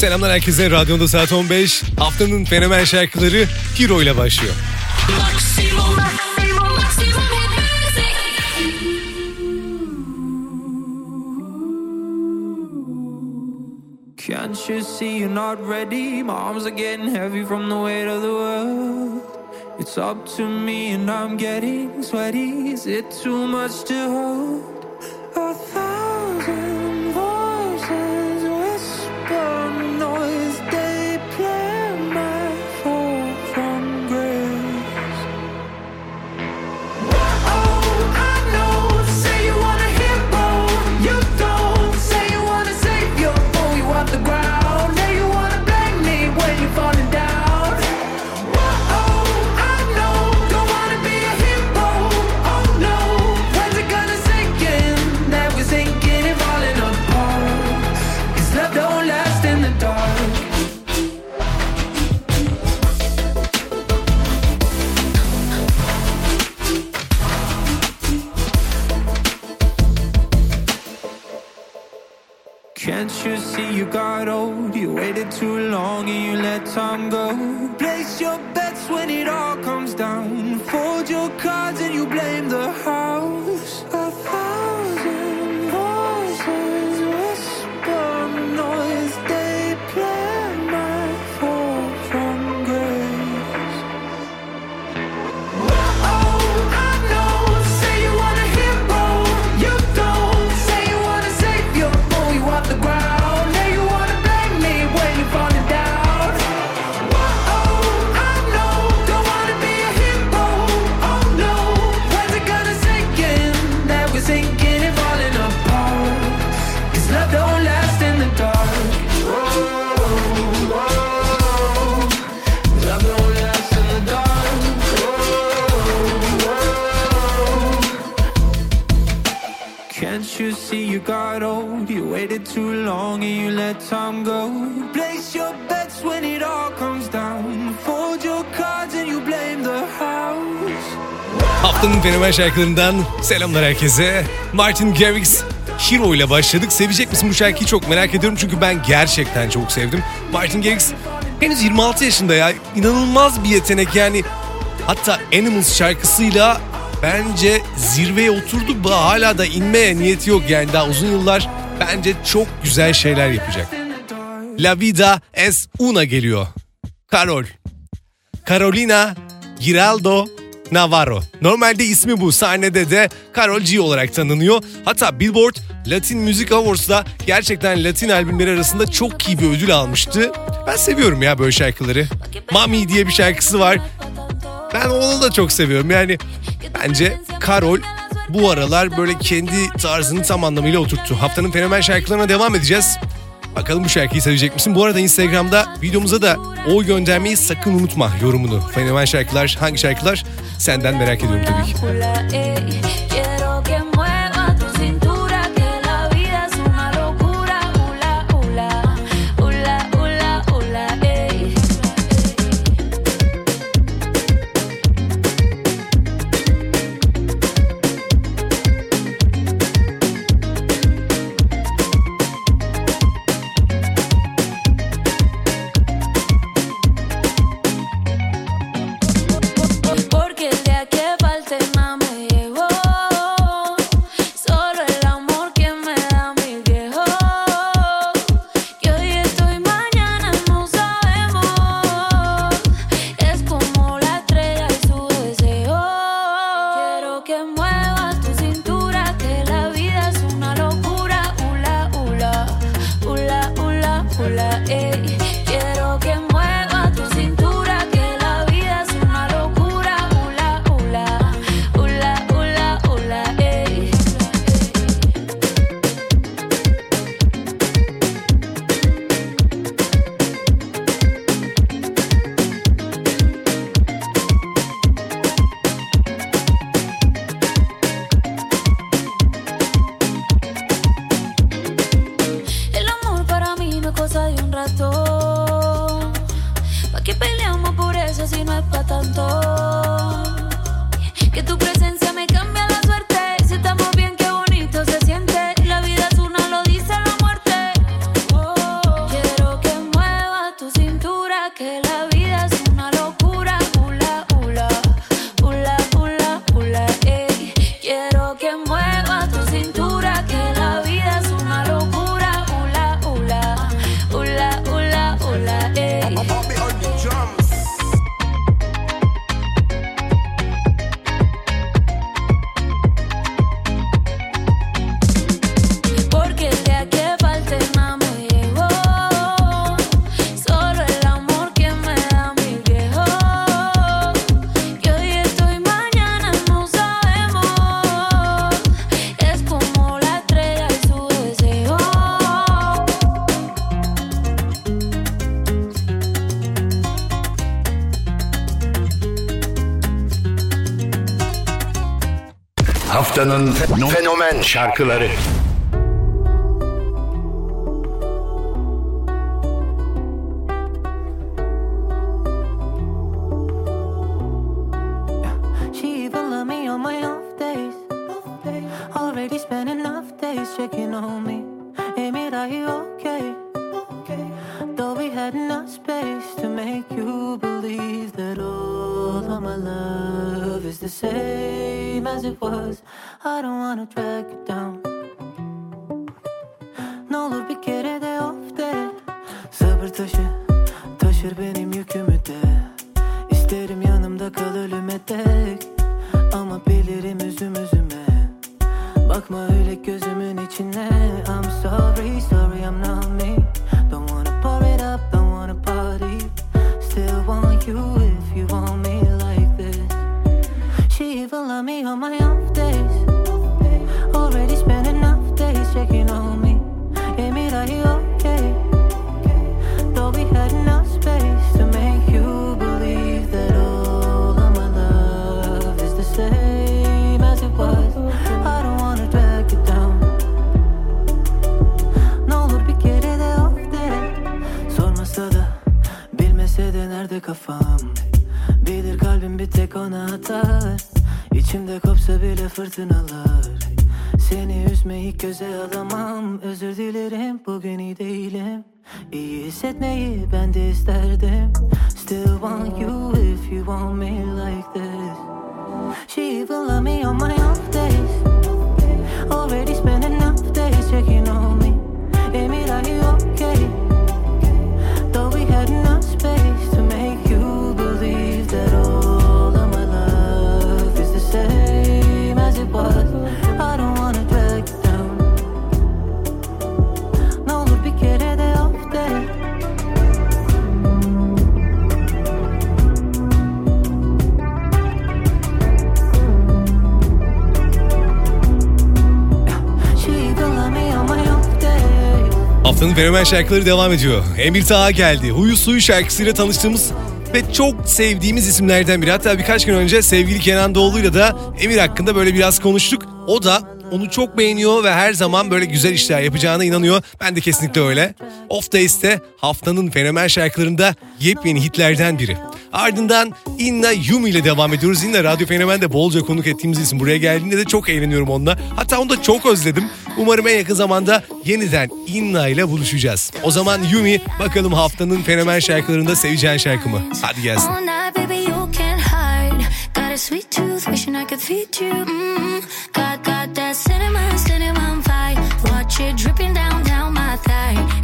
Selamlar herkese. Radyoda saat 15. Haftanın fenomen şarkıları Hero ile başlıyor. Can't you see you're not ready? My arms are getting heavy from the weight of the world. It's up to me and I'm getting sweaty. Is it too much to hold? Got old? You waited too long and you let time go. Place your bets when it all comes down. Fold your cards and you blame the house. A thousand you see you got old? You waited too long and you let time go. Place your bets when it all comes down. Fold your cards and you blame the house. Haftanın fenomen şarkılarından selamlar herkese. Martin Garrix Hero ile başladık. Sevecek misin bu şarkıyı çok merak ediyorum çünkü ben gerçekten çok sevdim. Martin Garrix henüz 26 yaşında ya. İnanılmaz bir yetenek yani. Hatta Animals şarkısıyla bence zirveye oturdu. Bu hala da inmeye niyeti yok yani daha uzun yıllar bence çok güzel şeyler yapacak. La Vida es Una geliyor. Carol. Carolina Giraldo Navarro. Normalde ismi bu. Sahnede de Karol G olarak tanınıyor. Hatta Billboard Latin Music Awards'da gerçekten Latin albümleri arasında çok iyi bir ödül almıştı. Ben seviyorum ya böyle şarkıları. Mami diye bir şarkısı var. Ben onu da çok seviyorum. Yani bence Karol bu aralar böyle kendi tarzını tam anlamıyla oturttu. Haftanın fenomen şarkılarına devam edeceğiz. Bakalım bu şarkıyı sevecek misin? Bu arada Instagram'da videomuza da o göndermeyi sakın unutma yorumunu. Fenomen şarkılar hangi şarkılar senden merak ediyorum tabii ki. Are you okay? Though we had enough space to make you believe that all of my love is the same as it was. I don't wanna drag you down. Ne olur bir kere de off de. Sabır taşı taşır benim yükümü de. İsterim yanımda kal ölüme dek Ama bilirim üzüm üzüme Bakma öyle gözümün içine I'm sorry, sorry I'm not me Don't wanna pour it up, don't wanna party Still want you Seni üzmeyi göze alamam. Özür dilerim bugün iyi değilim. İyi hissetmeyi ben de isterdim. Still want you if you want me like this. She even love me on my off days Already spent enough days checking fenomen şarkıları devam ediyor. Emir Taha geldi. Huyu Suyu şarkısıyla tanıştığımız ve çok sevdiğimiz isimlerden biri. Hatta birkaç gün önce sevgili Kenan Doğulu'yla da Emir hakkında böyle biraz konuştuk. O da onu çok beğeniyor ve her zaman böyle güzel işler yapacağına inanıyor. Ben de kesinlikle öyle. Off Days'te haftanın fenomen şarkılarında yepyeni hitlerden biri. Ardından Inna Yumi ile devam ediyoruz. Inna Radyo Fenomen'de bolca konuk ettiğimiz isim. Buraya geldiğinde de çok eğleniyorum onunla. Hatta onu da çok özledim. Umarım en yakın zamanda yeniden Inna ile buluşacağız. O zaman Yumi bakalım haftanın fenomen şarkılarında seveceğin şarkı mı? Hadi gelsin. A sweet tooth, wishing I could feed you. Mm. Got cinnamon, cinnamon vibe. Watch it dripping down, down my thigh.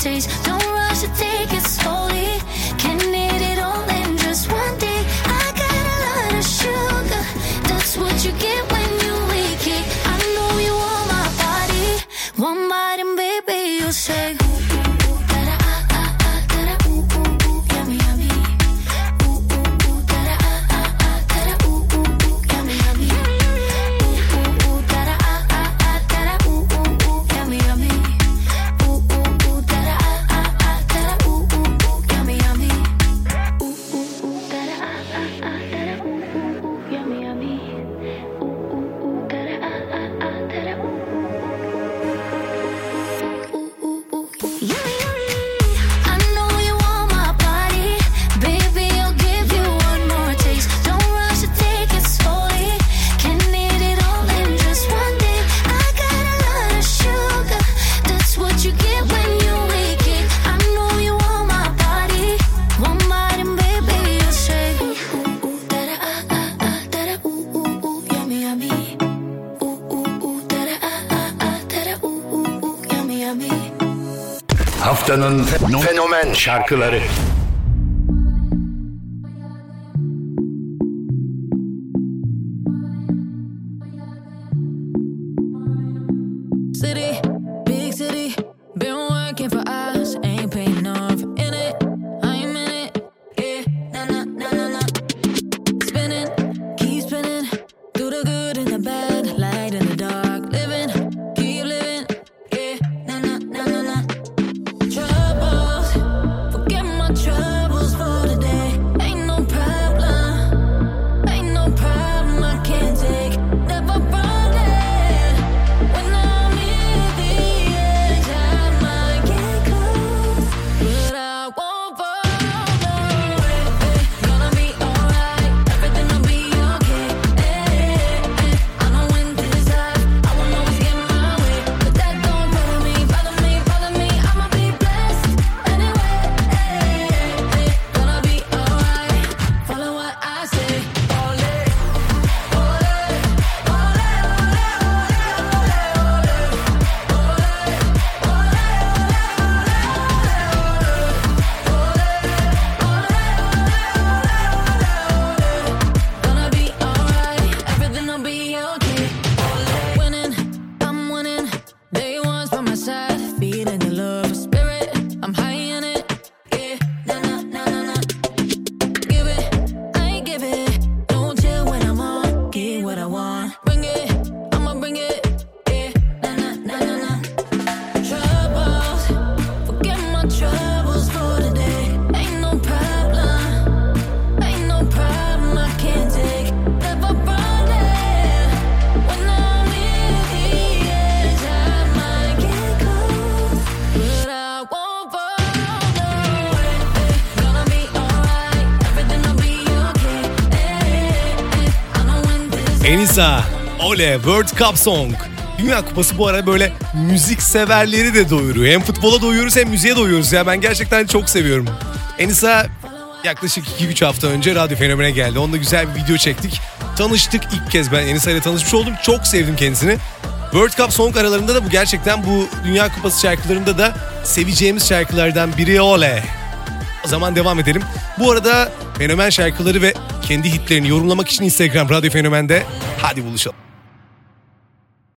taste. Don't Phenom- Fenomen şarkıları. Enisa, Ole World Cup Song. Dünya Kupası bu ara böyle müzik severleri de doyuruyor. Hem futbola doyuyoruz hem müziğe doyuyoruz ya. Ben gerçekten çok seviyorum. Enisa yaklaşık 2-3 hafta önce radyo fenomene geldi. Onunla güzel bir video çektik. Tanıştık ilk kez ben Enisa ile tanışmış oldum. Çok sevdim kendisini. World Cup Song aralarında da bu gerçekten bu Dünya Kupası şarkılarında da seveceğimiz şarkılardan biri Ole. O zaman devam edelim. Bu arada fenomen şarkıları ve kendi hitlerini yorumlamak için Instagram Radyo Fenomen'de. Hadi buluşalım.